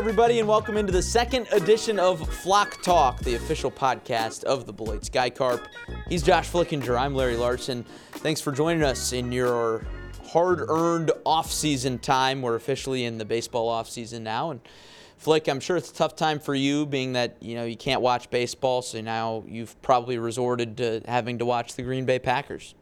everybody, and welcome into the second edition of Flock Talk, the official podcast of the Beloit Sky Carp. He's Josh Flickinger. I'm Larry Larson. Thanks for joining us in your hard-earned off-season time. We're officially in the baseball off-season now, and Flick, I'm sure it's a tough time for you, being that you know you can't watch baseball, so now you've probably resorted to having to watch the Green Bay Packers.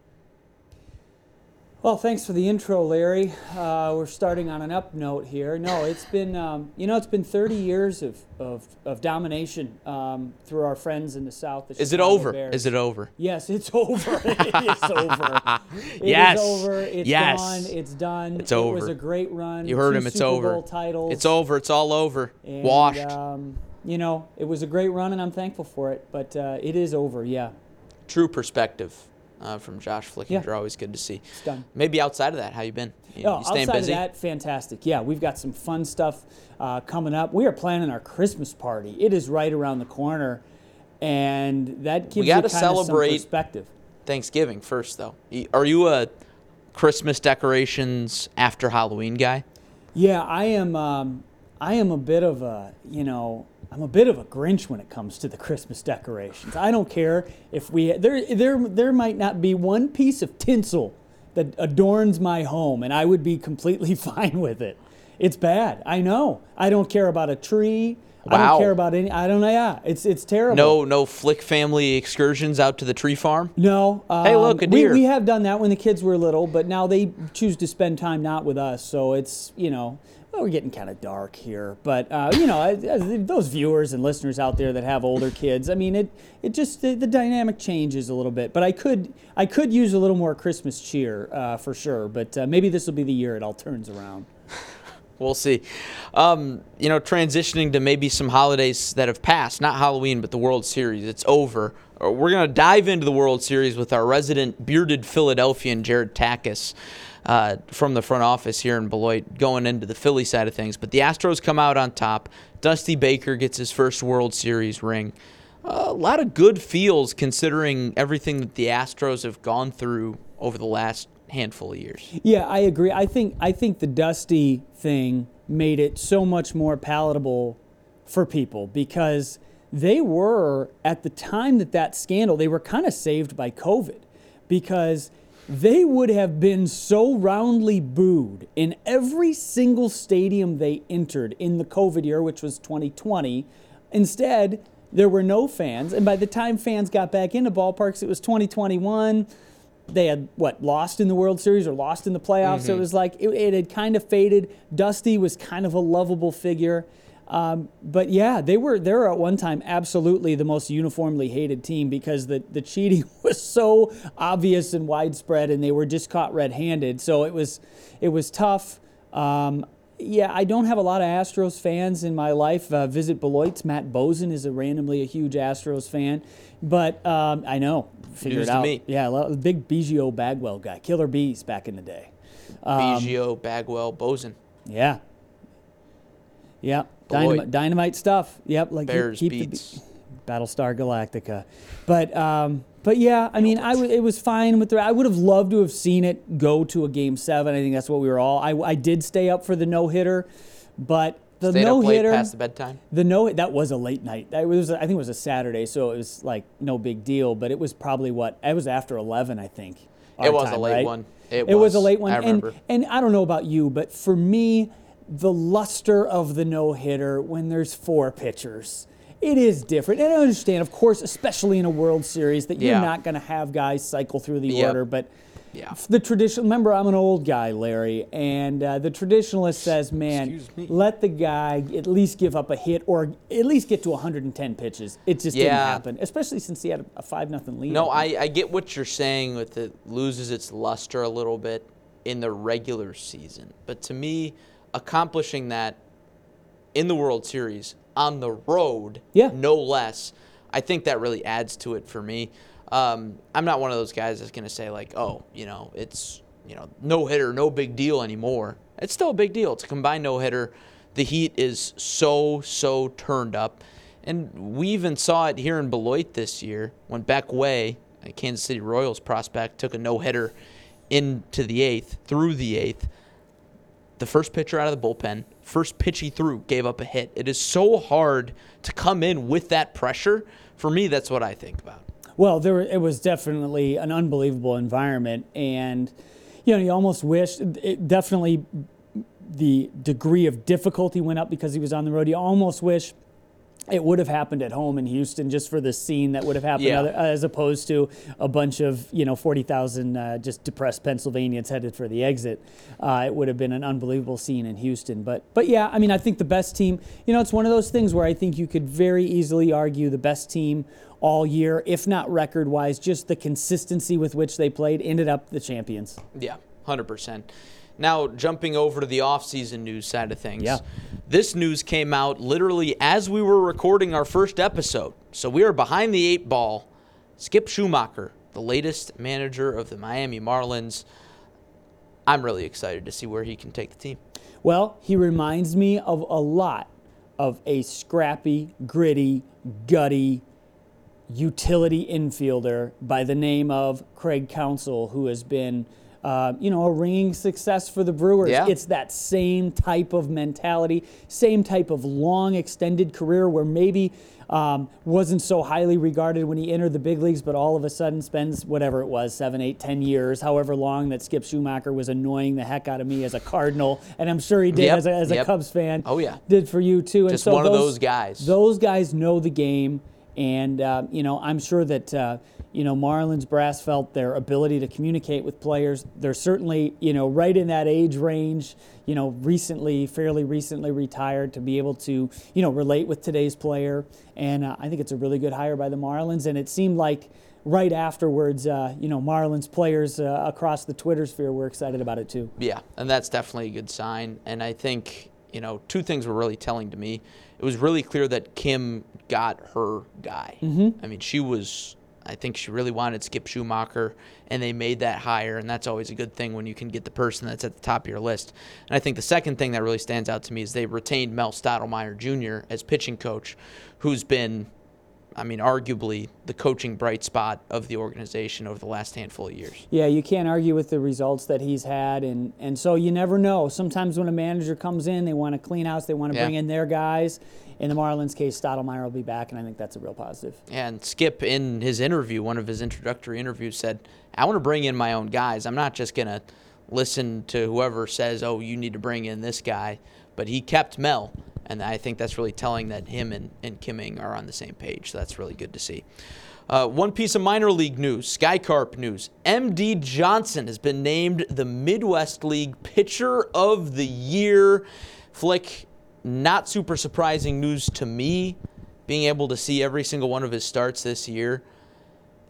Well, thanks for the intro, Larry. Uh, we're starting on an up note here. No, it's been, um, you know, it's been 30 years of, of, of domination um, through our friends in the South. The Is it over? Bears. Is it over? Yes, it's over. it's over. It Yes. over. It's Yes. gone. It's done. It's over. It was a great run. You heard Two him. It's Super over. Bowl titles. It's over. It's all over. And, Washed. Um, you know, it was a great run, and I'm thankful for it. But uh, it is over. Yeah, True perspective uh, from Josh Flickinger. Yeah. Always good to see. it's done. Maybe outside of that, how you been? You, Oh, you staying outside busy? of that, fantastic. Yeah, we've got some fun stuff uh, coming up. We are planning our Christmas party. It is right around the corner, and that gives you gotta kind of some perspective. Thanksgiving first, though. Are you a Christmas decorations after Halloween guy? Yeah, I am. Um, I am a bit of a, you know, I'm a bit of a Grinch when it comes to the Christmas decorations. I don't care if we there there there might not be one piece of tinsel that adorns my home, and I would be completely fine with it. It's bad. I know. I don't care about a tree. Wow. I don't care about any. I don't know. Yeah, it's it's terrible. No, no Flick family excursions out to the tree farm. No. Um, Hey, look, a we- We, have done that when the kids were little, but now they choose to spend time not with us. So it's, you know, well, we're getting kind of dark here. But, uh, you know, as- as those viewers and listeners out there that have older kids, I mean, it, it just, the, the dynamic changes a little bit. But I could, I could use a little more Christmas cheer uh, for sure. But uh, maybe this will be the year it all turns around. We'll see. Um, you know, transitioning to maybe some holidays that have passed, not Halloween, but the World Series. It's over. We're going to dive into the World Series with our resident bearded Philadelphian, Jared Takacs, uh, from the front office here in Beloit, going into the Philly side of things. But the Astros come out on top. Dusty Baker gets his first World Series ring. a lot of good feels considering everything that the Astros have gone through over the last handful of years. Yeah, I agree. I think I think the Dusty thing made it so much more palatable for people because they were at the time that that scandal they were kind of saved by COVID because they would have been so roundly booed in every single stadium they entered in the COVID year, which was 2020. Instead, there were no fans, and by the time fans got back into ballparks, it was 2021 they had what lost in the World Series or lost in the playoffs. So mm-hmm. it was like it, it had kind of faded. Dusty was kind of a lovable figure, um, but yeah, they were they were at one time absolutely the most uniformly hated team because the the cheating was so obvious and widespread, and they were just caught red-handed. So it was it was tough. Um, yeah, I don't have a lot of Astros fans in my life. Uh, visit Beloit's. Matt Bozen is a randomly a huge Astros fan, but um, I know figure News it to out. me. Yeah, a lot- big Biggio Bagwell guy, Killer Bees back in the day. Um, Biggio, Bagwell, Bozen. Yeah. Yeah. Dynamite, stuff. Yep. Like Bears keep the beats. be- Battlestar Galactica. But um, but yeah, I mean, I w- it was fine with the. I would have loved to have seen it go to a game seven. I think that's what we were all. I, I did stay up for the no hitter, but the Stayed no hitter past the bedtime. The no that was a late night. That was I think it was a Saturday, so it was like no big deal. But it was probably what it was after eleven, I think. It was a late right? one. It It was a late one, I and and I don't know about you, but for me, the luster of the no hitter when there's four pitchers. It is different, and I understand, of course, especially in a World Series, that Yeah. you're not going to have guys cycle through the Yep. order. But Yeah. the tradition. Remember, I'm an old guy, Larry, and uh, the traditionalist says, "Man, let the guy at least give up a hit, or at least get to 110 pitches." It just didn't happen, especially since he had a, a five nothing lead. No, I, I get what you're saying with it loses its luster a little bit in the regular season. But to me, accomplishing that in the World Series on the road, Yeah. no less, I think that really adds to it for me. Um, I'm not one of those guys that's going to say, like, oh, you know, it's, you know, no hitter, no big deal anymore. It's still a big deal. It's a combined no hitter. The heat is so, so turned up. And we even saw it here in Beloit this year when Beck Way, a Kansas City Royals prospect, took a no hitter into the eighth, through the eighth. The first pitcher out of the bullpen, first pitch he threw gave up a hit. It is so hard to come in with that pressure. For me, that's what I think about. Well, there it was definitely an unbelievable environment, and you know you almost wish it definitely the degree of difficulty went up because he was on the road. You almost wish it would have happened at home in Houston just for the scene that would have happened, Yeah. other, as opposed to a bunch of you know forty thousand uh, just depressed Pennsylvanians headed for the exit. Uh, it would have been an unbelievable scene in Houston. But but yeah, I mean, I think the best team. You know, it's one of those things where I think you could very easily argue the best team all year, if not record wise, just the consistency with which they played ended up the champions. Yeah, 100%. Now, jumping over to the offseason news side of things. Yeah. This news came out literally as we were recording our first episode. So we are behind the eight ball. Skip Schumaker, the latest manager of the Miami Marlins. I'm really excited to see where he can take the team. Well, he reminds me of a lot of a scrappy, gritty, gutty utility infielder by the name of Craig Counsell, who has been, uh, you know, a ringing success for the Brewers. Yeah. It's that same type of mentality, same type of long, extended career where maybe um, wasn't so highly regarded when he entered the big leagues, but all of a sudden spends whatever it was, seven, eight, ten years, however long that Skip Schumaker was annoying the heck out of me as a Cardinal, and I'm sure he did Yep, as, a, as a. Cubs fan. Oh, yeah. did for you too. And Just so one of those guys. Those guys know the game, and uh, you know I'm sure that uh, you know Marlins brass felt their ability to communicate with players. They're certainly you know right in that age range. You know, recently, fairly recently retired to be able to you know relate with today's player, and uh, I think it's a really good hire by the Marlins. And it seemed like right afterwards, uh, you know, Marlins players uh, across the Twitter sphere were excited about it too. Yeah, and that's definitely a good sign. And I think, you know, two things were really telling to me. It was really clear that Kim got her guy. Mm-hmm. I mean, she was, I think she really wanted Skip Schumaker, and they made that hire. And that's always a good thing when you can get the person that's at the top of your list. And I think the second thing that really stands out to me is they retained Mel Stottlemyre Jr. as pitching coach, who's been I mean, arguably the coaching bright spot of the organization over the last handful of years. Yeah, you can't argue with the results that he's had, and, and so you never know. Sometimes when a manager comes in, they want to clean house, they want to Yeah. bring in their guys. In the Marlins case, Stottlemyre will be back, and I think that's a real positive. And Skip, in his interview, one of his introductory interviews, said, I want to bring in my own guys. I'm not just going to listen to whoever says, oh, you need to bring in this guy. But he kept Mel. And I think that's really telling that him and, and Kim Ng are on the same page. So that's really good to see. Uh, one piece of minor league news, Sky Carp news. MD Johnson has been named the Midwest League Pitcher of the Year. Flick, not super surprising news to me, being able to see every single one of his starts this year.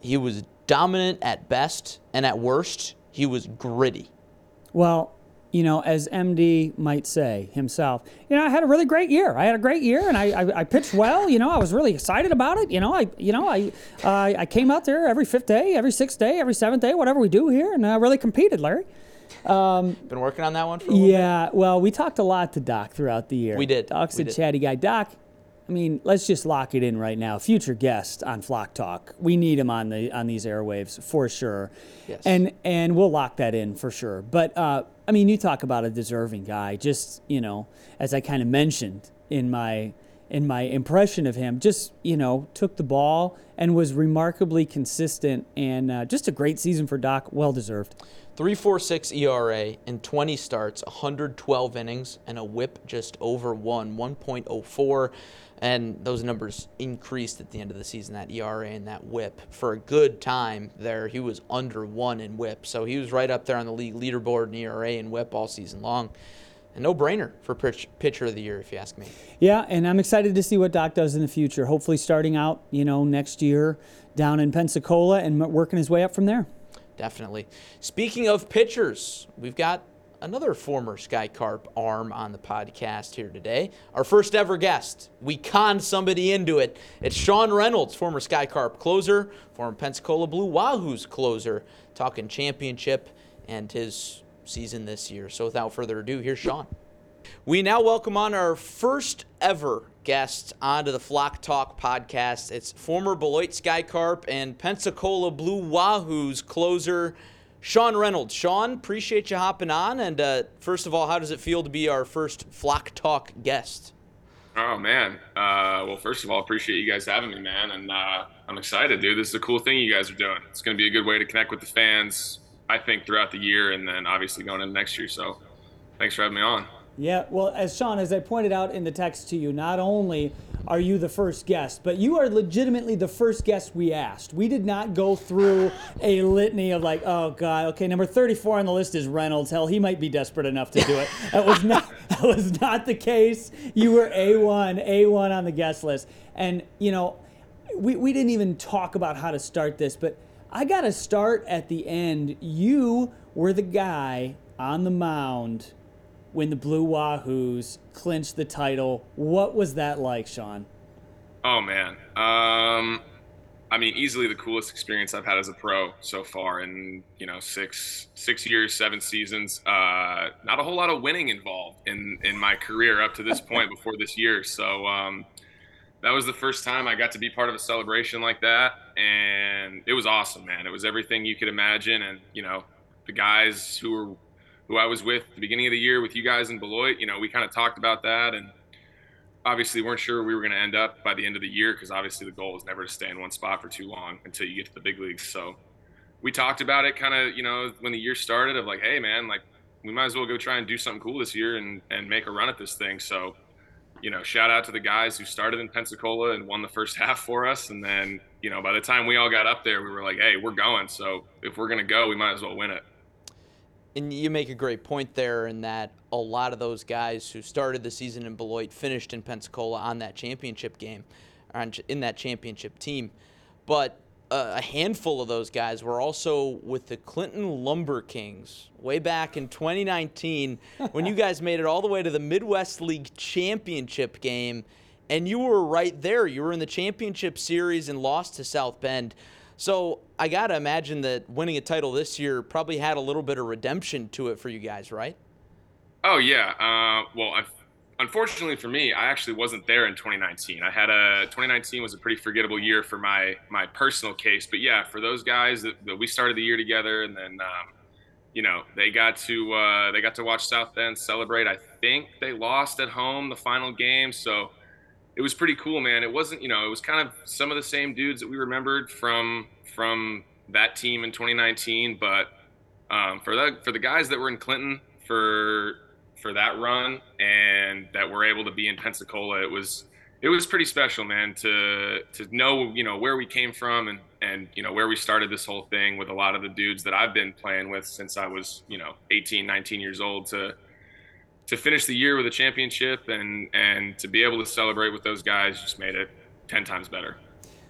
He was dominant at best, and at worst, he was gritty. Well, you know, as MD might say himself, you know, I had a really great year. I had a great year, and I, I, I pitched well. You know, I was really excited about it. You know, I you know I uh, I came out there every fifth day, every sixth day, every seventh day, whatever we do here, and I really competed, Larry. Been working on that one for a little bit? Yeah, well, we talked a lot to Doc throughout the year. We did. Doc's We a did. chatty guy. Doc, I mean, let's just lock it in right now. Future guest on Flock Talk. We need him on the on these airwaves for sure. Yes. And and we'll lock that in for sure. But uh, I mean, you talk about a deserving guy. Just you know, as I kind of mentioned in my in my impression of him, just you know, took the ball and was remarkably consistent and uh, just a great season for Doc. Well deserved. 3.46 ERA in 20 starts, 112 innings, and a WHIP just over one, 1.04. And those numbers increased at the end of the season. That ERA and that WHIP for a good time there, he was under one in WHIP, so he was right up there on the league leaderboard in ERA and WHIP all season long. A no-brainer for pitch, pitcher of the year, if you ask me. Yeah, and I'm excited to see what Doc does in the future. Hopefully, starting out, you know, next year down in Pensacola and working his way up from there. Definitely. Speaking of pitchers, we've got another former Sky Carp arm on the podcast here today. Our first ever guest. We conned somebody into it. It's Sean Reynolds, former Sky Carp closer, former Pensacola Blue Wahoos closer, talking championship and his season this year. So without further ado, here's Sean. We now welcome on our first ever guest onto the Flock Talk podcast. It's former Beloit Sky Carp and Pensacola Blue Wahoos closer Sean Reynolds. Sean, appreciate you hopping on. And uh, first of all, how does it feel to be our first Flock Talk guest? Oh man. Uh, well, first of all, appreciate you guys having me, man, and uh, I'm excited, dude. This is a cool thing you guys are doing. It's going to be a good way to connect with the fans. I think throughout the year, and then obviously going into next year. So, thanks for having me on. Yeah, well, as Sean, as I pointed out in the text to you, not only are you the first guest, but you are legitimately the first guest we asked. We did not go through a litany of like, oh god, okay, number 34 on the list is Reynolds. Hell, he might be desperate enough to do it. That was not that was not the case. You were A1, A1 on the guest list. And, you know, we, we didn't even talk about how to start this, but I got to start at the end. You were the guy on the mound when the Blue Wahoos clinched the title. What was that like, Sean? Oh man, um, I mean, easily the coolest experience I've had as a pro so far in you know six six years, seven seasons. Uh, not a whole lot of winning involved in in my career up to this point before this year. So um, that was the first time I got to be part of a celebration like that, and it was awesome, man. It was everything you could imagine, and you know, the guys who were who I was with the beginning of the year with you guys in Beloit, you know, we kind of talked about that and obviously weren't sure we were going to end up by the end of the year because obviously the goal is never to stay in one spot for too long until you get to the big leagues. So we talked about it kind of, you know, when the year started of like, hey man, like we might as well go try and do something cool this year and and make a run at this thing. So, you know, shout out to the guys who started in Pensacola and won the first half for us and then, you know, by the time we all got up there, we were like, hey, we're going. So if we're going to go, we might as well win it and you make a great point there in that a lot of those guys who started the season in Beloit finished in Pensacola on that championship game, in that championship team. But uh, a handful of those guys were also with the Clinton Lumber Kings way back in 2019 when you guys made it all the way to the Midwest League championship game. And you were right there. You were in the championship series and lost to South Bend. So I got to imagine that winning a title this year probably had a little bit of redemption to it for you guys, right? Oh, yeah. Uh, well, I've, unfortunately for me, I actually wasn't there in 2019. I had a 2019 was a pretty forgettable year for my my personal case, but yeah, for those guys that, that we started the year together, and then um, you know they got to uh, they got to watch South Bend celebrate. I think they lost at home the final game, so it was pretty cool, man. It wasn't, you know, it was kind of some of the same dudes that we remembered from from that team in 2019, but um, for the for the guys that were in Clinton for for that run and that we're able to be in Pensacola, it was it was pretty special, man, to to know you know where we came from and and you know where we started this whole thing with a lot of the dudes that I've been playing with since I was you know 18, 19 years old to to finish the year with a championship and and to be able to celebrate with those guys just made it 10 times better.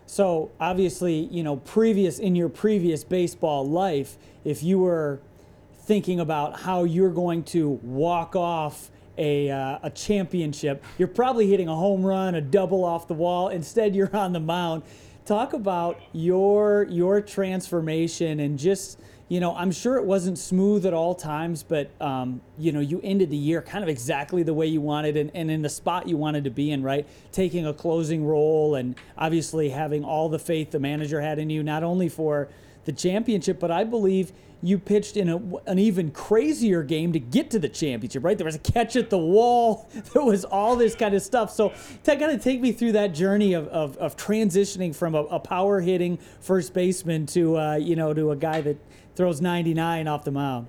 So obviously, you know, previous in your previous baseball life, if you were thinking about how you're going to walk off a, uh, a championship, you're probably hitting a home run, a double off the wall. Instead, you're on the mound. Talk about your your transformation and just you know, I'm sure it wasn't smooth at all times, but um, you know, you ended the year kind of exactly the way you wanted and, and in the spot you wanted to be in, right? Taking a closing role and obviously having all the faith the manager had in you, not only for the championship, but I believe you pitched in a, an even crazier game to get to the championship, right? There was a catch at the wall. There was all this kind of stuff. So, kind of take me through that journey of, of, of transitioning from a, a, power hitting first baseman to, uh, you know, to a guy that throws 99 off the mound.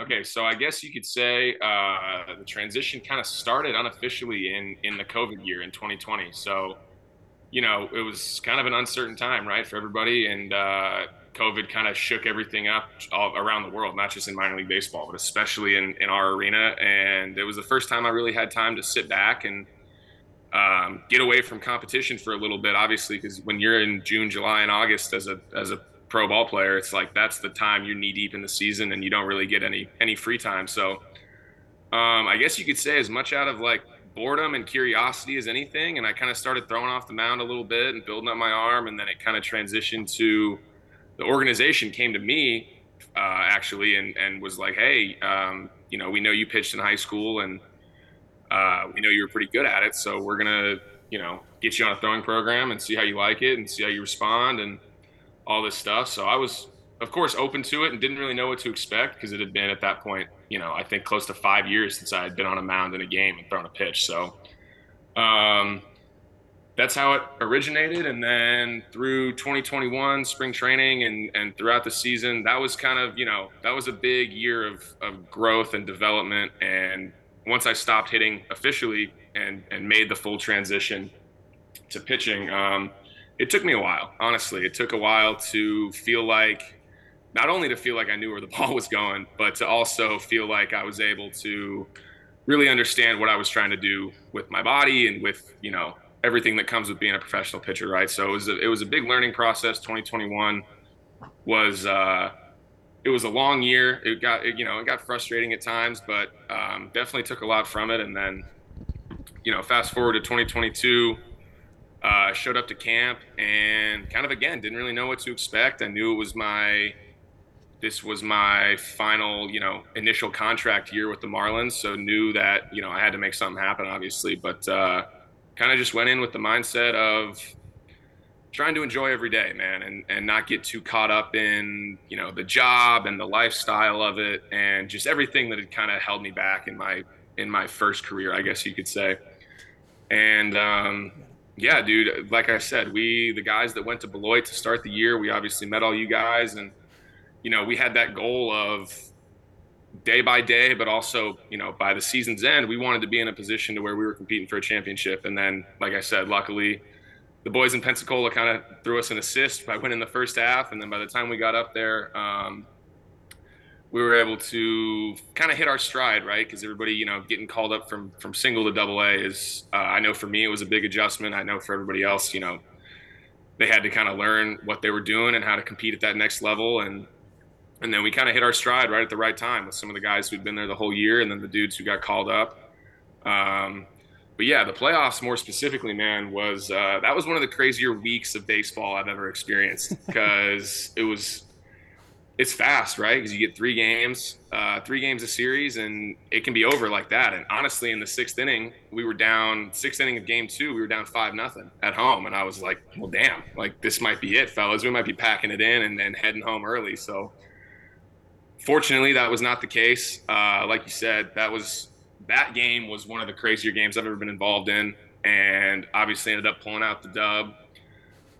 Okay, so I guess you could say uh, the transition kind of started unofficially in in the COVID year in 2020. So, you know, it was kind of an uncertain time, right, for everybody, and uh, COVID kind of shook everything up around the world, not just in minor league baseball, but especially in in our arena. And it was the first time I really had time to sit back and um, get away from competition for a little bit. Obviously, because when you're in June, July, and August as a as a pro ball player, it's like that's the time you're knee deep in the season and you don't really get any any free time. So um, I guess you could say as much out of like boredom and curiosity as anything. And I kind of started throwing off the mound a little bit and building up my arm, and then it kind of transitioned to the organization came to me uh, actually and and was like, hey, um, you know, we know you pitched in high school and uh, we know you were pretty good at it, so we're gonna you know get you on a throwing program and see how you like it and see how you respond and all this stuff. So I was of course, open to it and didn't really know what to expect because it had been at that point, you know, I think close to five years since I had been on a mound in a game and thrown a pitch. So, um, that's how it originated. And then through 2021 spring training and, and throughout the season, that was kind of, you know, that was a big year of, of growth and development. And once I stopped hitting officially and, and made the full transition to pitching, um, it took me a while, honestly. It took a while to feel like, not only to feel like I knew where the ball was going, but to also feel like I was able to really understand what I was trying to do with my body and with, you know, everything that comes with being a professional pitcher, right? So it was a, it was a big learning process. 2021 was uh, it was a long year. It got it, you know it got frustrating at times, but um, definitely took a lot from it. And then you know fast forward to 2022. Uh, showed up to camp and kind of again didn't really know what to expect. I knew it was my this was my final, you know, initial contract year with the Marlins, so knew that you know I had to make something happen, obviously. But uh, kind of just went in with the mindset of trying to enjoy every day, man, and and not get too caught up in you know the job and the lifestyle of it, and just everything that had kind of held me back in my in my first career, I guess you could say. And um, yeah, dude, like I said, we the guys that went to Beloit to start the year, we obviously met all you guys, and you know we had that goal of day by day, but also, you know, by the season's end, we wanted to be in a position to where we were competing for a championship. And then, like I said, luckily, the boys in Pensacola kind of threw us an assist by winning the first half. And then by the time we got up there, um, we were able to kind of hit our stride, right? Because everybody, you know, getting called up from from single to double A is, uh, I know for me it was a big adjustment. I know for everybody else, you know, they had to kind of learn what they were doing and how to compete at that next level. And and then we kind of hit our stride right at the right time with some of the guys who'd been there the whole year, and then the dudes who got called up. Um, but yeah, the playoffs more specifically, man, was uh, that was one of the crazier weeks of baseball I've ever experienced because it was it's fast, right? Because you get three games, uh, three games a series, and it can be over like that. And honestly, in the sixth inning, we were down sixth inning of game two, we were down five nothing at home, and I was like, well, damn, like this might be it, fellas. We might be packing it in and, then heading home early. So Fortunately, that was not the case. Uh, like you said, that was that game was one of the crazier games I've ever been involved in, and obviously ended up pulling out the dub.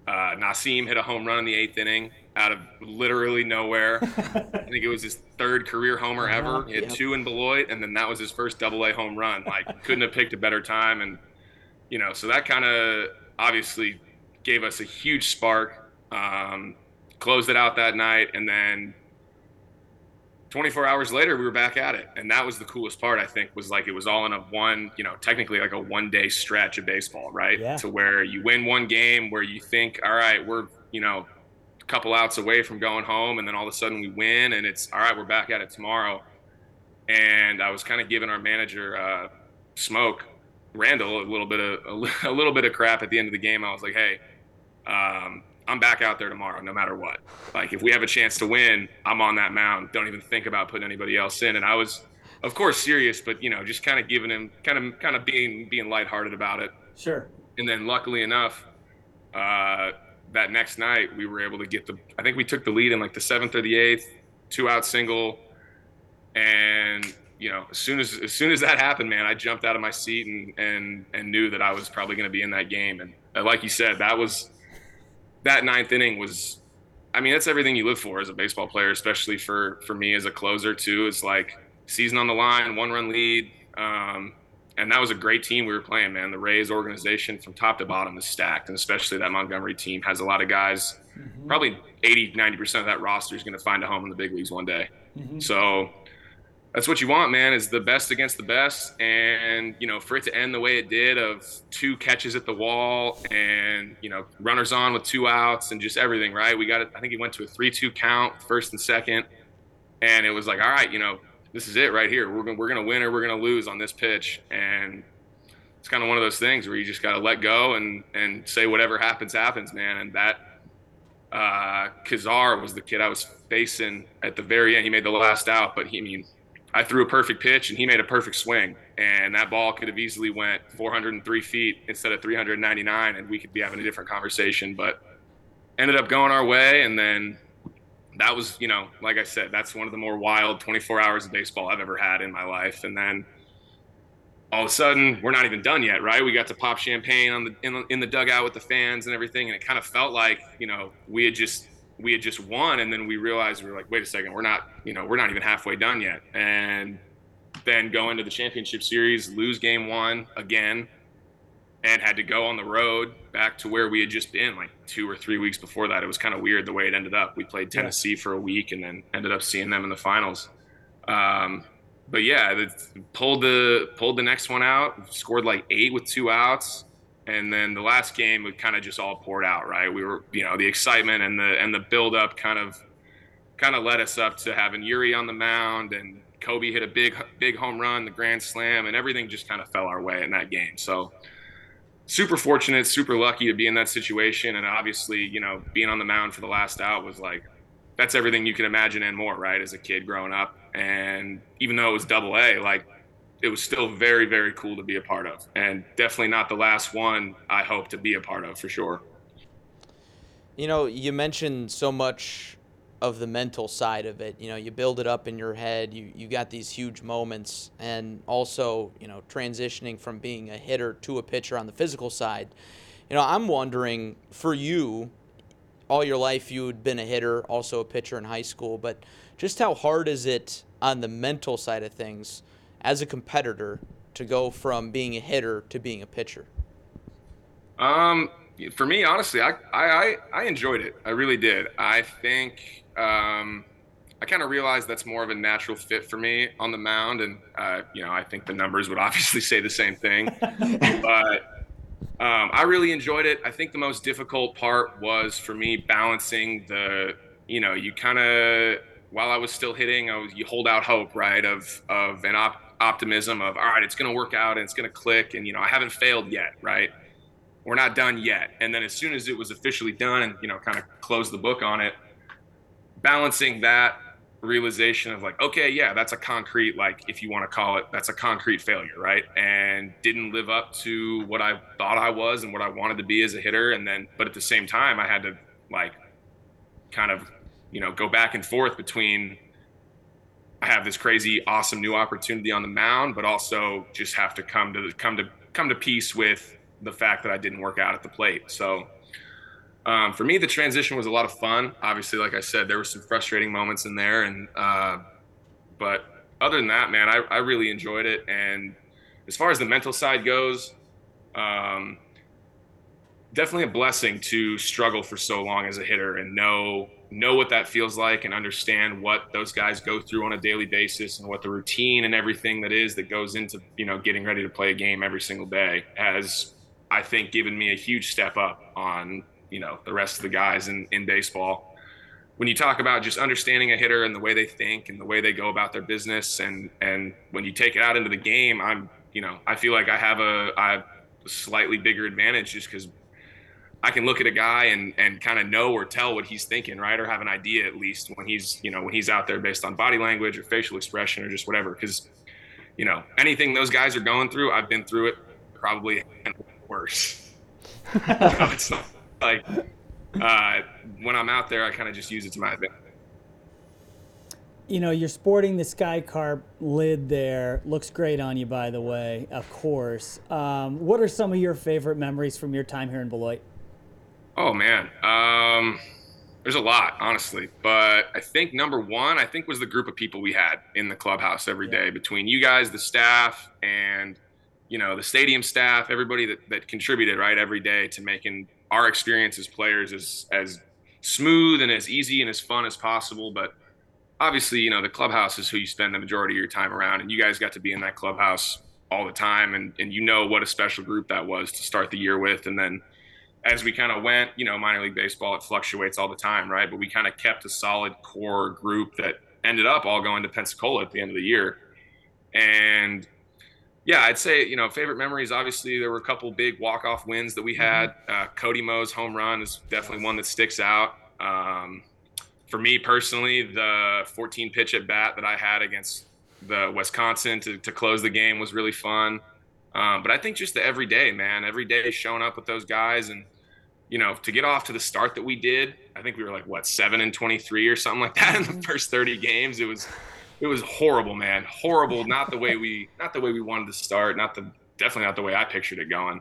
Uh, Nasim hit a home run in the eighth inning out of literally nowhere. I think it was his third career homer ever. He had yep. two in Beloit, and then that was his first Double A home run. Like couldn't have picked a better time, and you know, so that kind of obviously gave us a huge spark. Um, closed it out that night, and then 24 hours later we were back at it. And that was the coolest part i think was like it was all in a one you know technically like a one day stretch of baseball right? Yeah. to where you win one game where you think all right we're you know a couple outs away from going home and then all of a sudden we win and it's all right we're back at it tomorrow. And i was kind of giving our manager uh, smoke Randel a little bit of a, a little bit of crap at the end of the game. I was like hey um, I'm back out there tomorrow, no matter what. Like if we have a chance to win, I'm on that mound. Don't even think about putting anybody else in. And I was, of course, serious, but you know, just kind of giving him, kind of, kind of being being lighthearted about it. Sure. And then, luckily enough, uh, that next night we were able to get the. I think we took the lead in like the seventh or the eighth, two out single, and you know, as soon as as soon as that happened, man, I jumped out of my seat and and and knew that I was probably going to be in that game. And uh, like you said, that was that ninth inning was I mean, that's everything you live for as a baseball player, especially for for me as a closer too. It's like season on the line, one run lead. Um, and that was a great team we were playing, man. The Rays organization from top to bottom is stacked, and especially that Montgomery team has a lot of guys. Mm-hmm. Probably 80, 90% of that roster is going to find a home in the big leagues one day. Mm-hmm. So that's what you want, man, is the best against the best. And, you know, for it to end the way it did of two catches at the wall and, you know, runners on with two outs and just everything, right? We got it. I think he went to a 3 2 count, first and second. And it was like, all right, you know, this is it right here. We're going we're to win or we're going to lose on this pitch. And it's kind of one of those things where you just got to let go and, and say whatever happens, happens, man. And that, uh, Kazar was the kid I was facing at the very end. He made the last out, but he, I mean, I threw a perfect pitch and he made a perfect swing, and that ball could have easily went 403 feet instead of 399, and we could be having a different conversation. But ended up going our way, and then that was, you know, like I said, that's one of the more wild 24 hours of baseball I've ever had in my life. And then all of a sudden, we're not even done yet, right? We got to pop champagne on the in, the in the dugout with the fans and everything, and it kind of felt like, you know, we had just we had just won, and then we realized we were like, wait a second, we're not, you know, we're not even halfway done yet, and then go into the championship series, lose game one again, and had to go on the road back to where we had just been like two or three weeks before that. It was kind of weird the way it ended up. We played Tennessee yeah. for a week and then ended up seeing them in the finals. Um, but yeah, pulled the pulled the next one out, scored like eight with two outs, and then the last game it kind of just all poured out. Right, we were you know the excitement and the and the build up kind of kind of led us up to having Eury on the mound and Kobe hit a big big home run, the grand slam, and everything just kind of fell our way in that game. So super fortunate, super lucky to be in that situation. And obviously, you know, being on the mound for the last out was like, that's everything you can imagine and more, right? As a kid growing up. And even though it was double A, like it was still very, very cool to be a part of. And definitely not the last one I hope to be a part of for sure. You know, you mentioned so much of the mental side of it. You know, you build it up in your head. You you got these huge moments, and also you know transitioning from being a hitter to a pitcher on the physical side. You know, I'm wondering for you, all your life you had been a hitter, also a pitcher in high school, but just how hard is it on the mental side of things as a competitor to go from being a hitter to being a pitcher? Um, for me, honestly, I, I, I enjoyed it. I really did. I think um, I kind of realized that's more of a natural fit for me on the mound, and uh, you know, I think the numbers would obviously say the same thing. but um, I really enjoyed it. I think the most difficult part was for me balancing the, you know, you kind of while I was still hitting, I was you hold out hope, right, of of an op- optimism of all right, it's going to work out and it's going to click, and you know, I haven't failed yet, right. We're not done yet. And then as soon as it was officially done and, you know, kind of closed the book on it, balancing that realization of like, okay, yeah, that's a concrete, like, if you want to call it, that's a concrete failure, right? And didn't live up to what I thought I was and what I wanted to be as a hitter. And then, but at the same time, I had to like kind of, you know, go back and forth between I have this crazy, awesome new opportunity on the mound, but also just have to come to come to come to peace with the fact that I didn't work out at the plate. So um, for me, the transition was a lot of fun. Obviously, like I said, there were some frustrating moments in there, and uh, but other than that, man, I, I really enjoyed it. And as far as the mental side goes, um, definitely a blessing to struggle for so long as a hitter and know know what that feels like and understand what those guys go through on a daily basis and what the routine and everything that is that goes into you know getting ready to play a game every single day has I think given me a huge step up on you know the rest of the guys in, in baseball. When you talk about just understanding a hitter and the way they think and the way they go about their business and and when you take it out into the game i'm you know i feel like i have a, I have a slightly bigger advantage just because i can look at a guy and and kind of know or tell what he's thinking right or have an idea at least when he's you know when he's out there based on body language or facial expression or just whatever because you know anything those guys are going through i've been through it probably worse you know, it's not like uh, when I'm out there, I kind of just use it to my advantage. You know, you're sporting the SkyCarp lid there. Looks great on you, by the way, of course. Um, what are some of your favorite memories from your time here in Beloit? Oh, man. Um, there's a lot, honestly. But I think number one, I think was the group of people we had in the clubhouse every day between you guys, the staff, and, you know, the stadium staff, everybody that, that contributed, right, every day to making our experience as players as as smooth and as easy and as fun as possible. But obviously, you know, the clubhouse is who you spend the majority of your time around, and you guys got to be in that clubhouse all the time, and and you know what a special group that was to start the year with, and then as we kind of went, you know, minor league baseball, it fluctuates all the time, right? But we kind of kept a solid core group that ended up all going to Pensacola at the end of the year. And yeah, I'd say you know favorite memories. Obviously, there were a couple big walk off wins that we mm-hmm. had. Uh, Cody Mo's home run is definitely one that sticks out. Um, for me personally, the 14 pitch at bat that I had against the Wisconsin to, to close the game was really fun. Um, but I think just the everyday man, every day showing up with those guys and you know, to get off to the start that we did, I think we were like what seven and twenty three or something like that in the mm-hmm. first thirty games. It was it was horrible, man. Horrible. Not the way we not the way we wanted to start. Not the definitely not the way I pictured it going.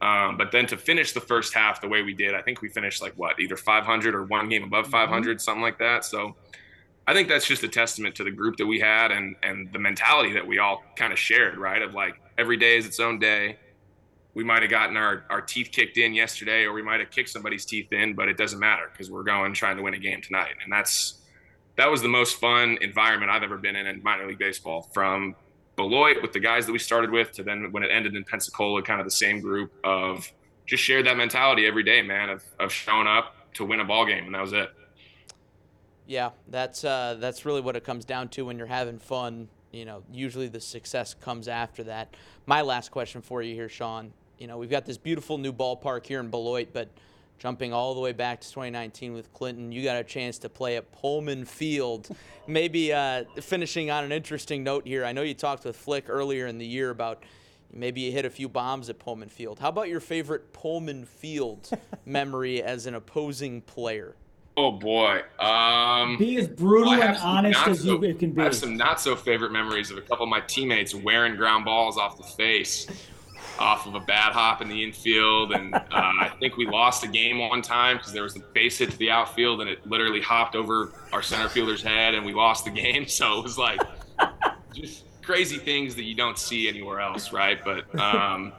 Um, but then to finish the first half the way we did, I think we finished like what either 500 or one game above 500, mm-hmm. something like that. So I think that's just a testament to the group that we had and and the mentality that we all kind of shared, right? Of like every day is its own day we might have gotten our, our teeth kicked in yesterday or we might have kicked somebody's teeth in but it doesn't matter because we're going trying to win a game tonight. And that's that was the most fun environment i've ever been in in minor league baseball from beloit with the guys that we started with to then when it ended in pensacola kind of the same group of just shared that mentality every day man of, of showing up to win a ball game and that was it. Yeah that's uh, that's really what it comes down to when you're having fun you know usually the success comes after that. My last question for you here sean you know, we've got this beautiful new ballpark here in Beloit, but jumping all the way back to 2019 with Clinton, you got a chance to play at Pullman Field. maybe uh, finishing on an interesting note here. I know you talked with Flick earlier in the year about maybe you hit a few bombs at Pullman Field. How about your favorite Pullman Field memory as an opposing player? Oh boy. Um, be as brutal and honest as so, you can be. I have some not so favorite memories of a couple of my teammates wearing ground balls off the face off of a bad hop in the infield. And uh, I think we lost a game one time because there was a base hit to the outfield and it literally hopped over our center fielder's head and we lost the game. So it was like just crazy things that you don't see anywhere else, right? But um,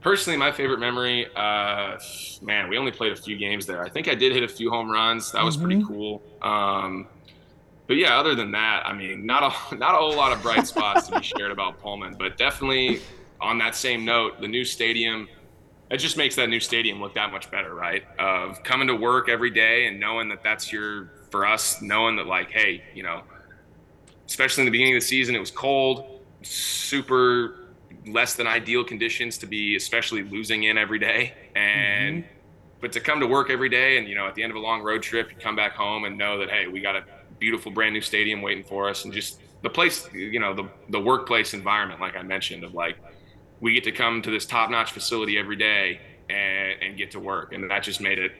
personally, my favorite memory, uh, man, we only played a few games there. I think I did hit a few home runs. That was mm-hmm. pretty cool. Um, but yeah, other than that, I mean, not a not a whole lot of bright spots to be shared about Pullman, but definitely on that same note, the new stadium, it just makes that new stadium look that much better, right? Of coming to work every day and knowing that that's your, for us, knowing that, like, hey, you know, especially in the beginning of the season, it was cold, super less than ideal conditions to be, especially losing in every day. And, mm-hmm. but to come to work every day and, you know, at the end of a long road trip, you come back home and know that, hey, we got a beautiful brand new stadium waiting for us and just the place, you know, the, the workplace environment, like I mentioned, of like, we get to come to this top-notch facility every day and, and get to work, and that just made it.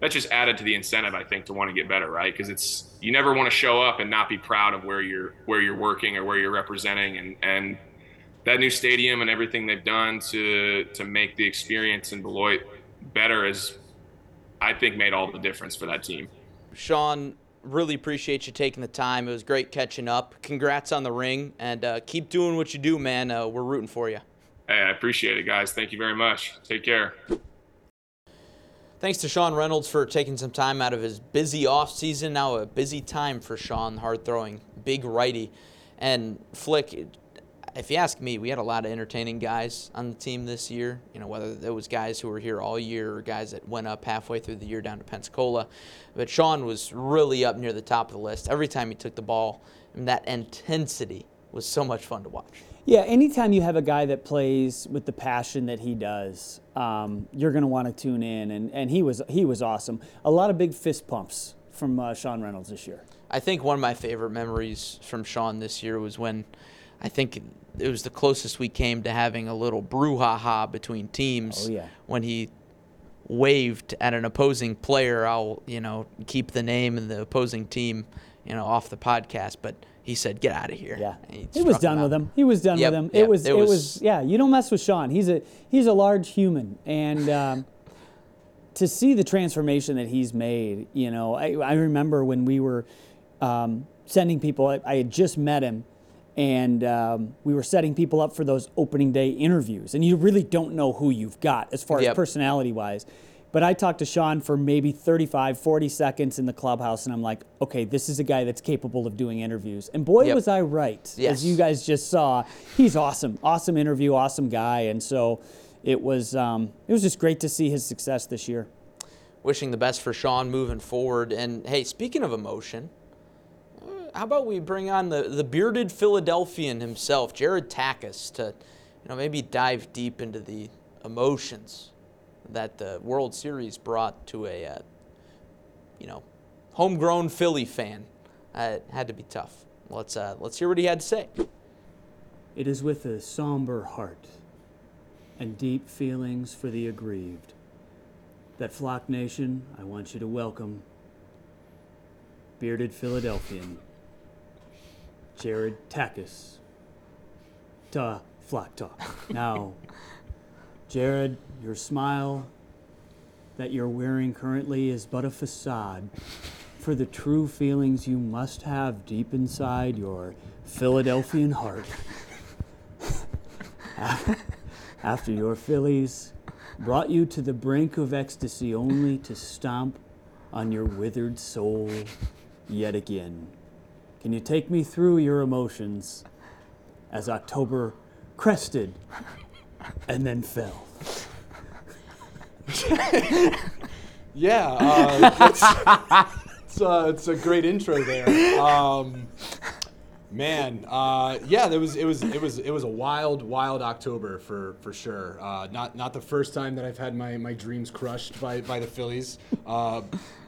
That just added to the incentive, I think, to want to get better, right? Because it's you never want to show up and not be proud of where you're where you're working or where you're representing, and and that new stadium and everything they've done to to make the experience in Beloit better is, I think, made all the difference for that team. Sean, really appreciate you taking the time. It was great catching up. Congrats on the ring, and uh, keep doing what you do, man. Uh, we're rooting for you. Hey, I appreciate it, guys. Thank you very much. Take care. Thanks to Sean Reynolds for taking some time out of his busy off season. Now a busy time for Sean, hard throwing, big righty. And Flick, if you ask me, we had a lot of entertaining guys on the team this year. You know, whether it was guys who were here all year or guys that went up halfway through the year down to Pensacola. But Sean was really up near the top of the list every time he took the ball. And that intensity was so much fun to watch. Yeah, anytime you have a guy that plays with the passion that he does, um, you're going to want to tune in, and, and he was he was awesome. A lot of big fist pumps from uh, Sean Reynolds this year. I think one of my favorite memories from Sean this year was when I think it was the closest we came to having a little brouhaha between teams. Oh, yeah. When he waved at an opposing player, I'll you know keep the name and the opposing team you know off the podcast, but he said, "Get out of here." Yeah, he, he was done with him. He was done yep, with him. Yep, it was, it was, it was, yeah. You don't mess with Sean. He's a he's a large human, and um, to see the transformation that he's made, you know, I, I remember when we were um, sending people. I, I, had just met him, and um, we were setting people up for those opening day interviews, and you really don't know who you've got as far yep. as personality wise. But I talked to Sean for maybe 35, 40 seconds in the clubhouse, and I'm like, okay, this is a guy that's capable of doing interviews. And boy, yep. was I right. Yes. As you guys just saw, he's awesome. Awesome interview, awesome guy. And so it was, um, it was just great to see his success this year. Wishing the best for Sean moving forward. And hey, speaking of emotion, how about we bring on the, the bearded Philadelphian himself, Jared Takacs, to you know maybe dive deep into the emotions that the World Series brought to a, uh, you know, homegrown Philly fan. Uh, it had to be tough. Let's uh, let's hear what he had to say. It is with a somber heart and deep feelings for the aggrieved that Flock Nation, I want you to welcome bearded Philadelphian Jared Takacs to Flock Talk. Now, Jared, your smile that you're wearing currently is but a facade for the true feelings you must have deep inside your Philadelphian heart. After your Phillies brought you to the brink of ecstasy only to stomp on your withered soul yet again. Can you take me through your emotions as October crested and then fell? Yeah, uh, it's, uh, it's a great intro there. Um, man, uh, yeah, there was it was it was it was a wild, wild October for for sure. Uh, not not the first time that I've had my, my dreams crushed by, by the Phillies. Uh,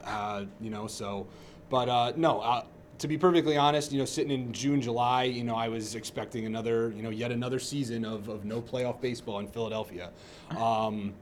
uh, you know, so, but no. To be perfectly honest, you know, sitting in June, July, you know, I was expecting another, you know, yet another season of, of no playoff baseball in Philadelphia. Um,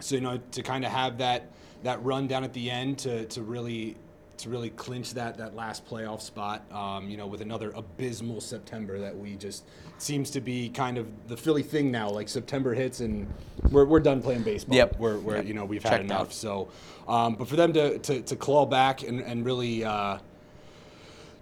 so you know, to kind of have that that run down at the end to, to really to really clinch that that last playoff spot, um, you know, with another abysmal September that we just seems to be kind of the Philly thing now. Like September hits and we're, we're done playing baseball. Yep. We're, we're Yep. you know we've Checked had enough. out. So, um, but for them to, to, to claw back and, and really. Uh,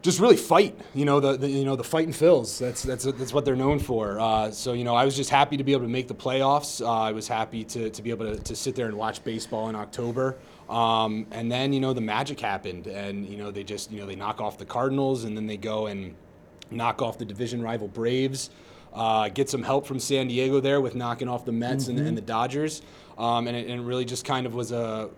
just really fight. You know the, the you know the fighting Phils. That's that's that's what they're known for. Uh, so you know I was just happy to be able to make the playoffs. Uh, I was happy to, to be able to, to sit there and watch baseball in October. Um, and then you know the magic happened, and you know they just you know they knock off the Cardinals, and then they go and knock off the division rival Braves. Uh, get some help from San Diego there with knocking off the Mets and, and the Dodgers, um, and, it, and it really just kind of was a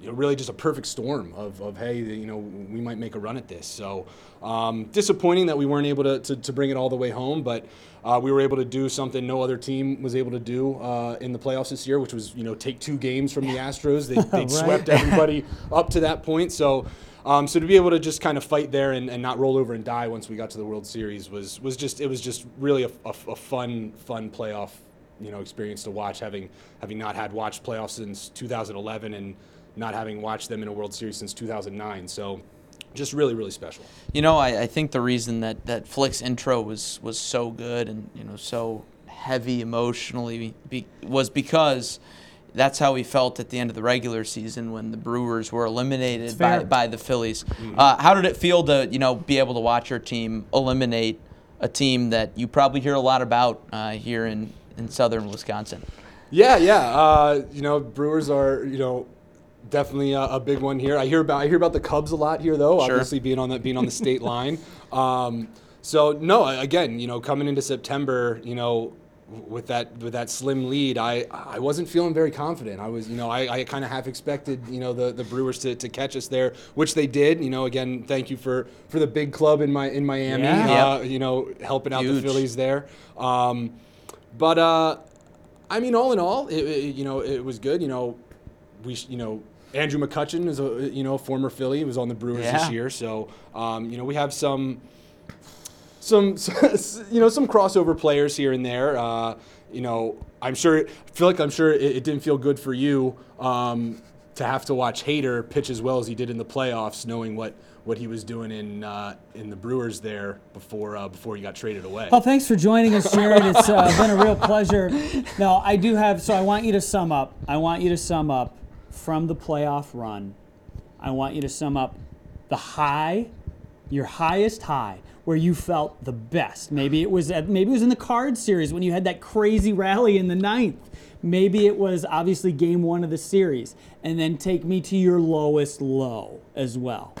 you know, really just a perfect storm of, of hey, you know, we might make a run at this. So um, disappointing that we weren't able to, to, to bring it all the way home, but uh, we were able to do something no other team was able to do uh, in the playoffs this year, which was you know take two games from the Astros. They, Right. swept everybody up to that point. So. Um, so to be able to just kind of fight there and, and not roll over and die once we got to the World Series was was just it was just really a, a, a fun fun playoff you know experience to watch having having not had watched playoffs since 2011 and not having watched them in a World Series since 2009. So just really really special. You know, I, I think the reason that, that Flick's intro was, was so good and you know so heavy emotionally be, was because that's how we felt at the end of the regular season when the Brewers were eliminated by, by the Phillies. Uh, how did it feel to you know be able to watch your team eliminate a team that you probably hear a lot about uh, here in, in southern Wisconsin? Yeah, yeah. Uh, you know, Brewers are you know definitely a, a big one here. I hear about I hear about the Cubs a lot here though. Sure. Obviously being on the being on the state line. Um, so no, again, you know, coming into September, you know. With that with that slim lead, I, I wasn't feeling very confident. I was, you know, I, I kind of half expected, you know, the, the Brewers to, to catch us there, which they did. You know, again, thank you for, for the big club in my in Miami. Yeah. Uh, you know, helping out the Phillies there. Um, but uh, I mean, all in all, it, it- you know, it was good. You know, we, you know, Andrew McCutchen is a you know former Philly. He was on the Brewers Yeah. this year, so um, you know we have some, some, you know, some crossover players here and there. Uh, you know, I'm sure. I feel like I'm sure it, it didn't feel good for you um, to have to watch Hader pitch as well as he did in the playoffs, knowing what. What he was doing in uh, in the Brewers there before uh, before he got traded away. Well, thanks for joining us, Jared. It's uh, been a real pleasure. Now, I do have, so I want you to sum up. I want you to sum up from the playoff run. I want you to sum up the high, your highest high, where you felt the best. Maybe it was at, maybe it was in the card series when you had that crazy rally in the ninth. Maybe it was obviously game one of the series. And then take me to your lowest low as well.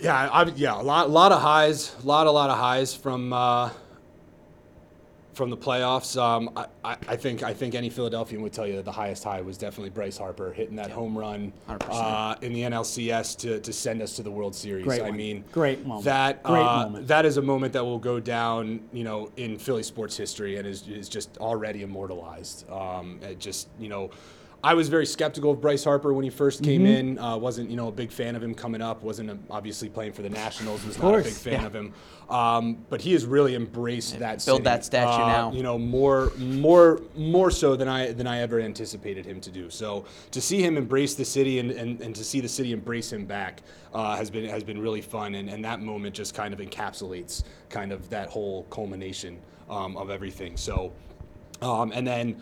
Yeah, I, yeah, a lot, a lot of highs, a lot, a lot of highs from uh, from the playoffs. Um, I, I, think, I think any Philadelphian would tell you that the highest high was definitely Bryce Harper hitting that home run uh, in the NLCS to, to send us to the World Series. Great I one. mean, Great moment. That Great uh, moment. that is a moment that will go down, you know, in Philly sports history and is, is just already immortalized. Um, it just, you know, I was very skeptical of Bryce Harper when he first came Mm-hmm. in. Uh, wasn't you know a big fan of him coming up. Wasn't a, obviously playing for the Nationals. Was not a big fan of him. Um, but he has really embraced that. build city. that statue Uh, now. You know more more more so than I than I ever anticipated him to do. So to see him embrace the city and, and, and to see the city embrace him back uh, has been has been really fun. And, and that moment just kind of encapsulates kind of that whole culmination um, of everything. So. Um, and then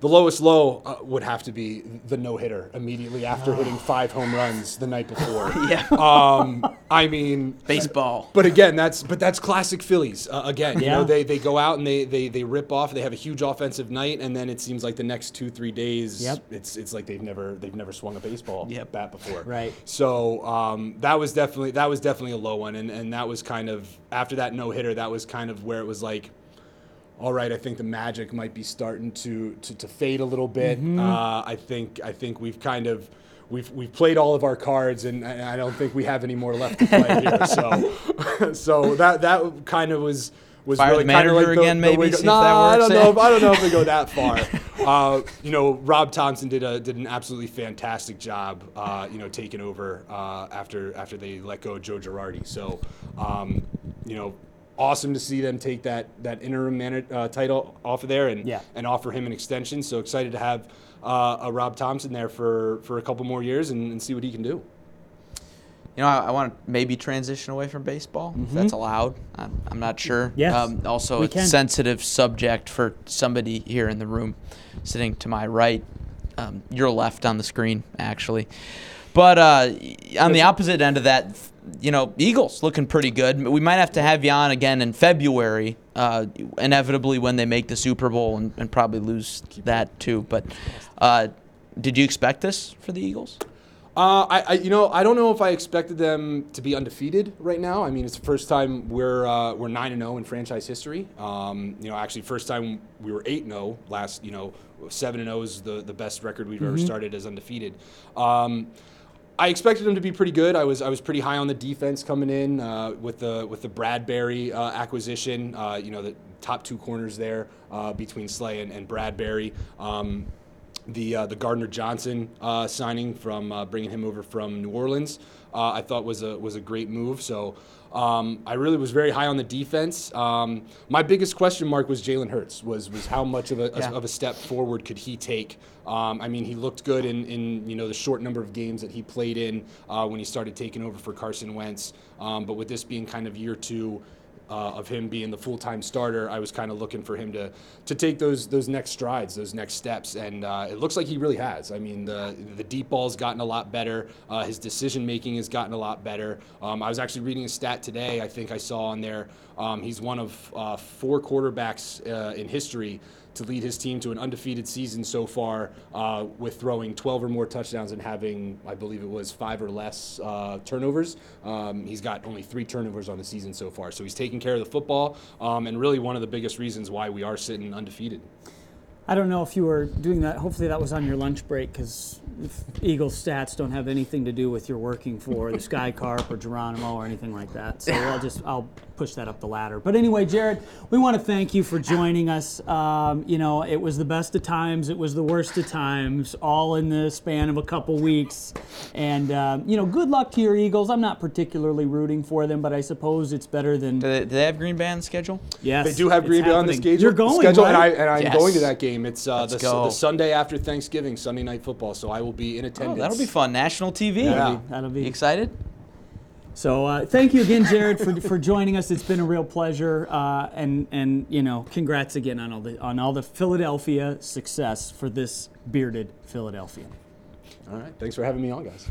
the lowest low uh, would have to be the no hitter immediately after hitting five home runs the night before. Yeah. Um, I mean, Baseball. but again, that's but that's classic Phillies. Uh, again, you Yeah. know, they, they go out and they, they they rip off. They have a huge offensive night, and then it seems like the next two three days, Yep. it's it's like they've never they've never swung a baseball Yep. bat before. Right. So um, that was definitely that was definitely a low one, and and that was kind of after that no hitter, that was kind of where it was like all right, I think the magic might be starting to to, to fade a little bit. Uh, I think I think we've kind of we've we've played all of our cards, and I I don't think we have any more left to play here. So so that that kind of was. Was Fire really the kind of manager like the, again, the maybe, if Nah, that I don't know. If, I don't know if they go that far. Uh, you know, Rob Thomson did a did an absolutely fantastic job. Uh, you know, taking over uh, after after they let go of Joe Girardi. So, um, you know, awesome to see them take that that interim man- uh, title off of there and Yeah. and offer him an extension. So excited to have uh, a Rob Thomson there for for a couple more years and, and see what he can do. You know, I, I want to maybe transition away from baseball if that's allowed. I'm, I'm not sure. Yes, Um, also, a sensitive subject for somebody here in the room, sitting to my right, um, your left on the screen, actually. But uh, on the opposite end of that, you know, Eagles looking pretty good. We might have to have you on again in February, uh, inevitably when they make the Super Bowl and, and probably lose that too. But uh, did you expect this for the Eagles? Uh, I, I, you know, I don't know if I expected them to be undefeated right now. I mean, it's the first time we're uh, we're nine and zero in franchise history. Um, you know, actually, first time we were eight and zero last. You know, seven and zero is the the best record we've ever started as undefeated. Um, I expected them to be pretty good. I was I was pretty high on the defense coming in uh, with the with the Bradberry uh, acquisition. Uh, you know, the top two corners there uh, between Slay and, and Bradberry. Um, the uh, the Gardner Johnson uh, signing from uh, bringing him over from New Orleans, uh, I thought was a was a great move. So um, I really was very high on the defense. Um, my biggest question mark was Jalen Hurts. Was was how much of a Yeah. of a step forward could he take? Um, I mean, he looked good in, in you know the short number of games that he played in uh, when he started taking over for Carson Wentz. Um, but with this being kind of year two uh, of him being the full-time starter, I was kind of looking for him to to take those those next strides, those next steps, and uh, it looks like he really has. I mean, the the deep ball's gotten a lot better. Uh, his decision making has gotten a lot better. Um, I was actually reading a stat today. I think I saw on there. Um, he's one of uh, four quarterbacks uh, in history to lead his team to an undefeated season so far, uh, with throwing 12 or more touchdowns and having, I believe it was five or less uh, turnovers. Um, he's got only three turnovers on the season so far, so he's taking care of the football, um, and really one of the biggest reasons why we are sitting undefeated. I don't know if you were doing that. Hopefully, that was on your lunch break because Eagles stats don't have anything to do with your working for the Sky Carp or Geronimo or anything like that. So I'll just I'll push that up the ladder. But anyway, Jared, we want to thank you for joining us. Um, you know, it was the best of times, it was the worst of times, all in the span of a couple weeks. And um, you know, good luck to your Eagles. I'm not particularly rooting for them, but I suppose it's better than Do they, do they have Green Bay on the schedule? yes. They do have Green Bay on the schedule. You're going, schedule, and, I and I'm Yes. going to that game. It's uh, the, the Sunday after Thanksgiving, Sunday night football. So I will be in Oh, attendance. that'll be fun. National TV. That'll be- that'll be You excited? So uh, thank you again, Jared, for, for joining us. It's been a real pleasure, uh, and and you know, congrats again on all the on all the Philadelphia success for this bearded Philadelphian. All right. Thanks for having me on, guys.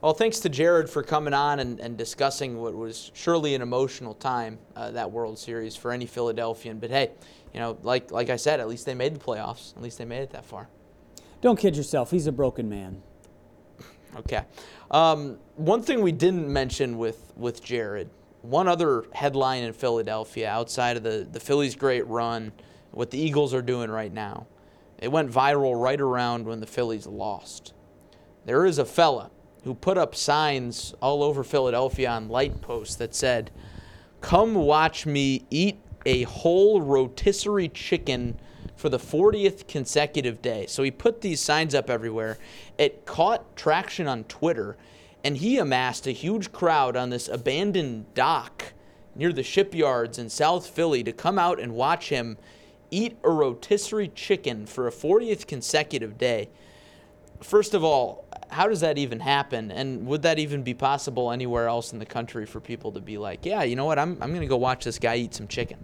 Well, thanks to Jared for coming on and, and discussing what was surely an emotional time, uh, that World Series for any Philadelphian. But hey, you know, like like I said, at least they made the playoffs. At least they made it that far. Don't kid yourself. He's a broken man. Okay. Um, one thing we didn't mention with with Jared, one other headline in Philadelphia outside of the the Phillies' great run, what the Eagles are doing right now, it went viral right around when the Phillies lost. There is a fella who put up signs all over Philadelphia on light posts that said, "Come watch me eat a whole rotisserie chicken for the 40th consecutive day. So he put these signs up everywhere. It caught traction on Twitter, and he amassed a huge crowd on this abandoned dock near the shipyards in South Philly to come out and watch him eat a rotisserie chicken for a 40th consecutive day. First of all, how does that even happen? And would that even be possible anywhere else in the country for people to be like, yeah, you know what, I'm, I'm going to go watch this guy eat some chicken?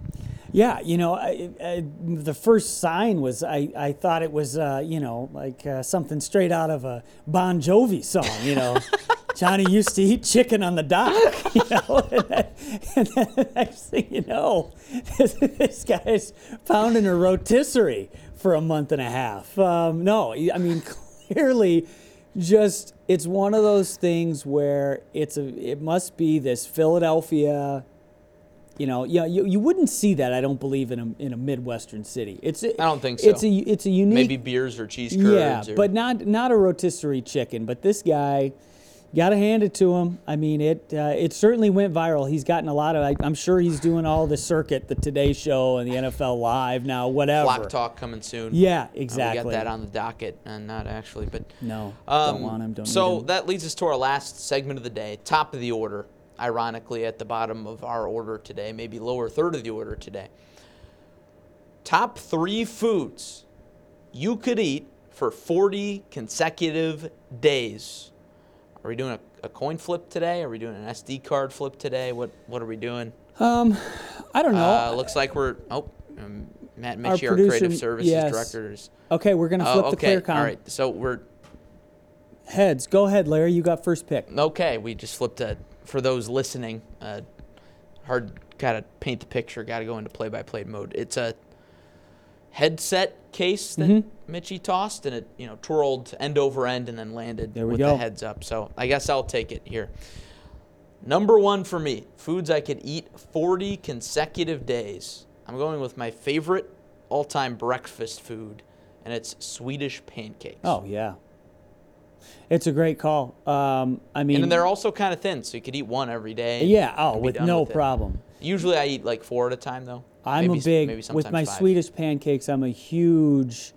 Yeah, you know, I, I, the first sign was I, I thought it was uh, you know like uh, something straight out of a Bon Jovi song. You know, Johnny used to eat chicken on the dock. You know, and then, and then the next thing you know, this guy's pounding a rotisserie for a month and a half. Um, no, I mean clearly, just it's one of those things where it's a it must be this Philadelphia you know, yeah, you, you wouldn't see that. I don't believe in a in a midwestern city. It's I don't think so. It's a it's a unique Maybe beers or cheese curds. yeah, or- but not not a rotisserie chicken. But this guy, got to hand it to him. I mean, it uh, it certainly went viral. He's gotten a lot of. I, I'm sure he's doing all the circuit, the Today Show and the NFL Live now, whatever. Flock Talk coming soon. Yeah, Uh, exactly. We got that on the docket, and not actually, but No, Um, don't want him. Don't so him. that leads us to our last segment of the day, top of the order. Ironically, at the bottom of our order today, maybe lower third of the order today. Top three foods you could eat for 40 consecutive days. Are we doing a, a coin flip today? Are we doing an SD card flip today? What What are we doing? Um, I don't know. Uh, looks like we're oh. Um, Matt Our Mitchie, our, producer- creative services yes. director, is. okay, we're gonna flip okay. the clear All right. So we're Heads. Go ahead, Larry. You got first pick. Okay, we just flipped a. For those listening, uh, hard gotta paint the picture. Gotta go into play-by-play mode. It's a headset case that Mm-hmm. Mitchie tossed, and it you know twirled end over end and then landed with go. the heads up. So I guess I'll take it here. Number one for me, foods I could eat 40 consecutive days. I'm going with my favorite all-time breakfast food, and it's Swedish pancakes. Oh yeah. It's a great call. Um, I mean, And they're also kind of thin, so you could eat one every day. yeah. Oh, with no with problem. Usually I eat like four at a time, though. I'm Maybe a big maybe with my five. Swedish pancakes. I'm a huge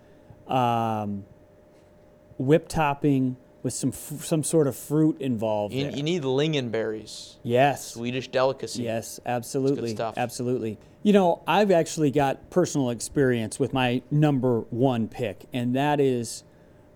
um, whip topping with some f- some sort of fruit involved. You, you need lingonberries, yes, Swedish delicacy. yes, absolutely, stuff. absolutely. You know, I've actually got personal experience with my number one pick, and that is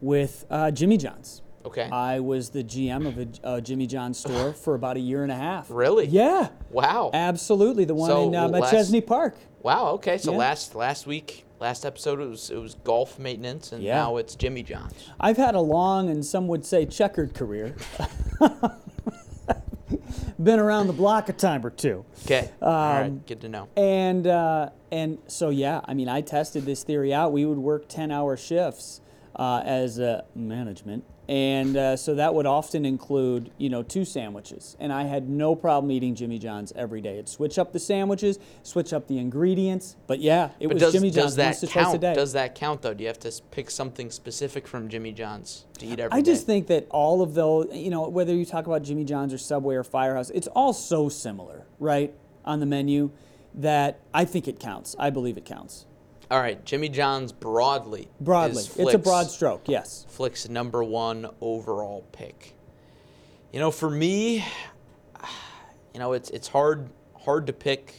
with uh, Jimmy John's. Okay. I was the GM of a uh, Jimmy John's store for about a year and a half. Really? Yeah, wow. absolutely. The one So in uh, Chesney Park. wow. Okay. So Yeah. last last week, last episode it was it was golf maintenance, and Yeah. now it's Jimmy John's. I've had a long and some would say checkered career. Been around the block a time or two. Okay. All Um, right. Good to know. And uh, and so yeah, I mean, I tested this theory out. We would work ten-hour shifts uh, as management, and uh, so that would often include you know two sandwiches. And I had no problem eating Jimmy John's every day. It'd switch up the sandwiches, switch up the ingredients. But yeah, it But was does, Jimmy does John's that twice a count? day. Does that count though? Do you have to pick something specific from Jimmy John's to eat every day? I just think that all of those, you know, whether you talk about Jimmy John's or Subway or Firehouse, it's all so similar, right, on the menu that I think it counts. I believe it counts. All right. Jimmy John's broadly. Broadly, is it's a broad stroke, yes. Flick's number one overall pick. You know, for me, you know, it's it's hard hard to pick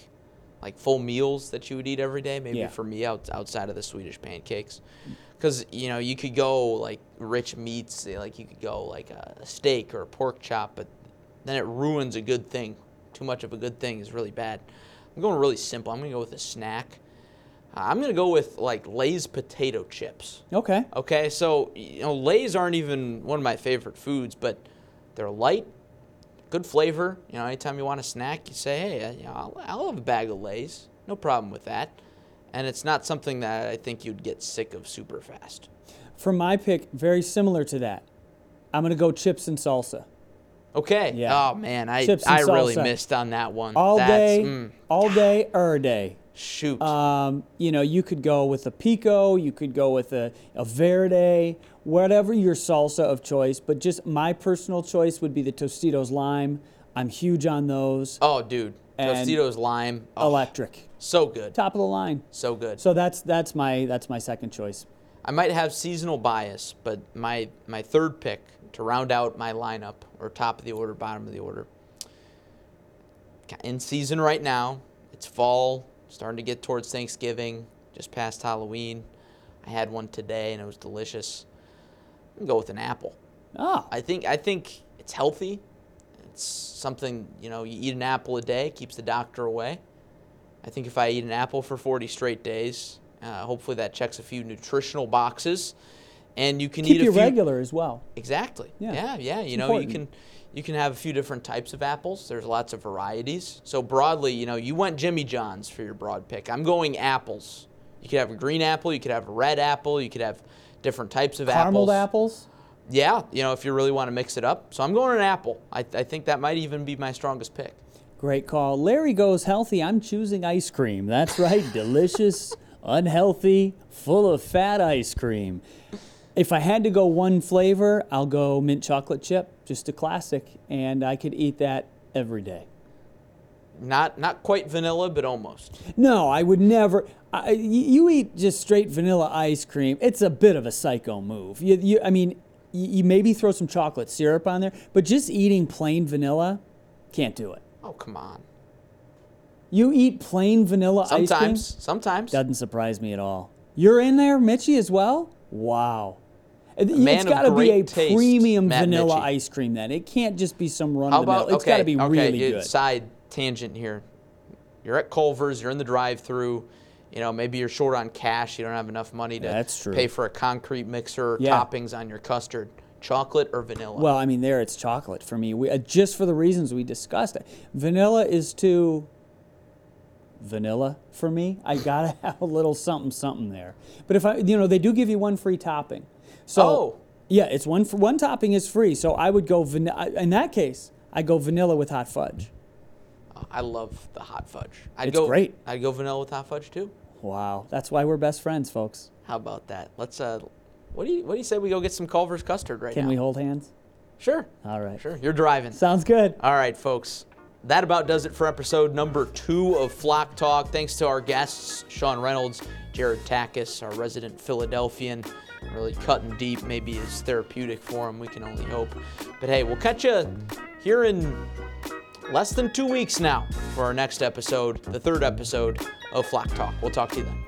like full meals that you would eat every day. Maybe Yeah. for me, out, outside of the Swedish pancakes, because you know you could go like rich meats, eh, like you could go like a steak or a pork chop, but then it ruins a good thing. Too much of a good thing is really bad. I'm going really simple. I'm gonna go with a snack. I'm gonna go with like Lay's potato chips. Okay. Okay, so you know, Lay's aren't even one of my favorite foods, but they're light, good flavor. You know, anytime you want a snack, you say, "Hey, you know, I'll, I'll have a bag of Lay's. No problem with that." And it's not something that I think you'd get sick of super fast. For my pick, very similar to that. I'm going to go chips and salsa. Okay. Yeah. Oh man, I I really missed on that one. All That's, day, mm, all day, er day. Shoot. Um, you know, you could go with a pico, you could go with a, a verde, whatever your salsa of choice. But just my personal choice would be the Tostitos lime. I'm huge on those. oh, dude. and Tostitos lime. Oh, electric, so good. top of the line. So good. So that's that's my that's my second choice. I might have seasonal bias, but my my third pick to round out my lineup, or top of the order, bottom of the order. In season right now. It's fall, starting to get towards Thanksgiving, just past Halloween. I had one today and it was delicious. I'm gonna go with an apple. Ah, I think I think it's healthy. It's something you know. You eat an apple a day, keeps the doctor away. I think if I eat an apple for 40 straight days, uh, hopefully that checks a few nutritional boxes, and you can keep eat a few. regular as well. Exactly. Yeah. Yeah, yeah. You It's know, you can you can have a few different types of apples. There's lots of varieties. So broadly, you know, you went Jimmy John's for your broad pick. I'm going apples. You could have a green apple. You could have a red apple. You could have different types of Carameled apples. apples. Yeah, you know, if you really want to mix it up. So I'm going an apple. I, I think that might even be my strongest pick. Great call. Larry goes healthy. I'm choosing ice cream. That's right. Delicious, unhealthy, full of fat ice cream. If I had to go one flavor, I'll go mint chocolate chip, just a classic, and I could eat that every day. Not not quite vanilla, but almost. No, I would never. I, you eat just straight vanilla ice cream. It's a bit of a psycho move. You, you, I mean, you, you maybe throw some chocolate syrup on there, but just eating plain vanilla, can't do it. Oh come on. You eat plain vanilla ice cream. Sometimes, sometimes. Doesn't surprise me at all. You're in there, Mitchie, as well? Wow. It- man got to be a taste, premium Matt vanilla ice cream then. It can't just be some run of the mill. It's okay? got to be okay, really good. Side tangent here. You're at Culver's. You're in the drive-through. You know, maybe you're short on cash. You don't have enough money to That's true. pay for a concrete mixer, Yeah. toppings on your custard, chocolate or vanilla. Well, I mean, there it's chocolate for me. We, uh, just for the reasons we discussed. Vanilla is too vanilla for me. I gotta have a little something, something there. But if I, you know, they do give you one free topping. So Oh. yeah, it's one for one topping is free. So I would go vanilla. In that case, I go vanilla with hot fudge. I love the hot fudge. I'd It's go, great. I'd go vanilla with hot fudge too. Wow, that's why we're best friends, folks. How about that? Let's. Uh, what do you What do you say we go get some Culver's custard right Can now? Can we hold hands? Sure. All right. Sure. You're driving. Sounds good. All right, folks. That about does it for episode number two of Flock Talk. Thanks to our guests, Sean Reynolds, Jared Takacs, our resident Philadelphian. Really cutting deep, maybe is therapeutic for him. We can only hope. But hey, we'll catch you here in less than two weeks now for our next episode, the third episode of Flock Talk. We'll talk to you then.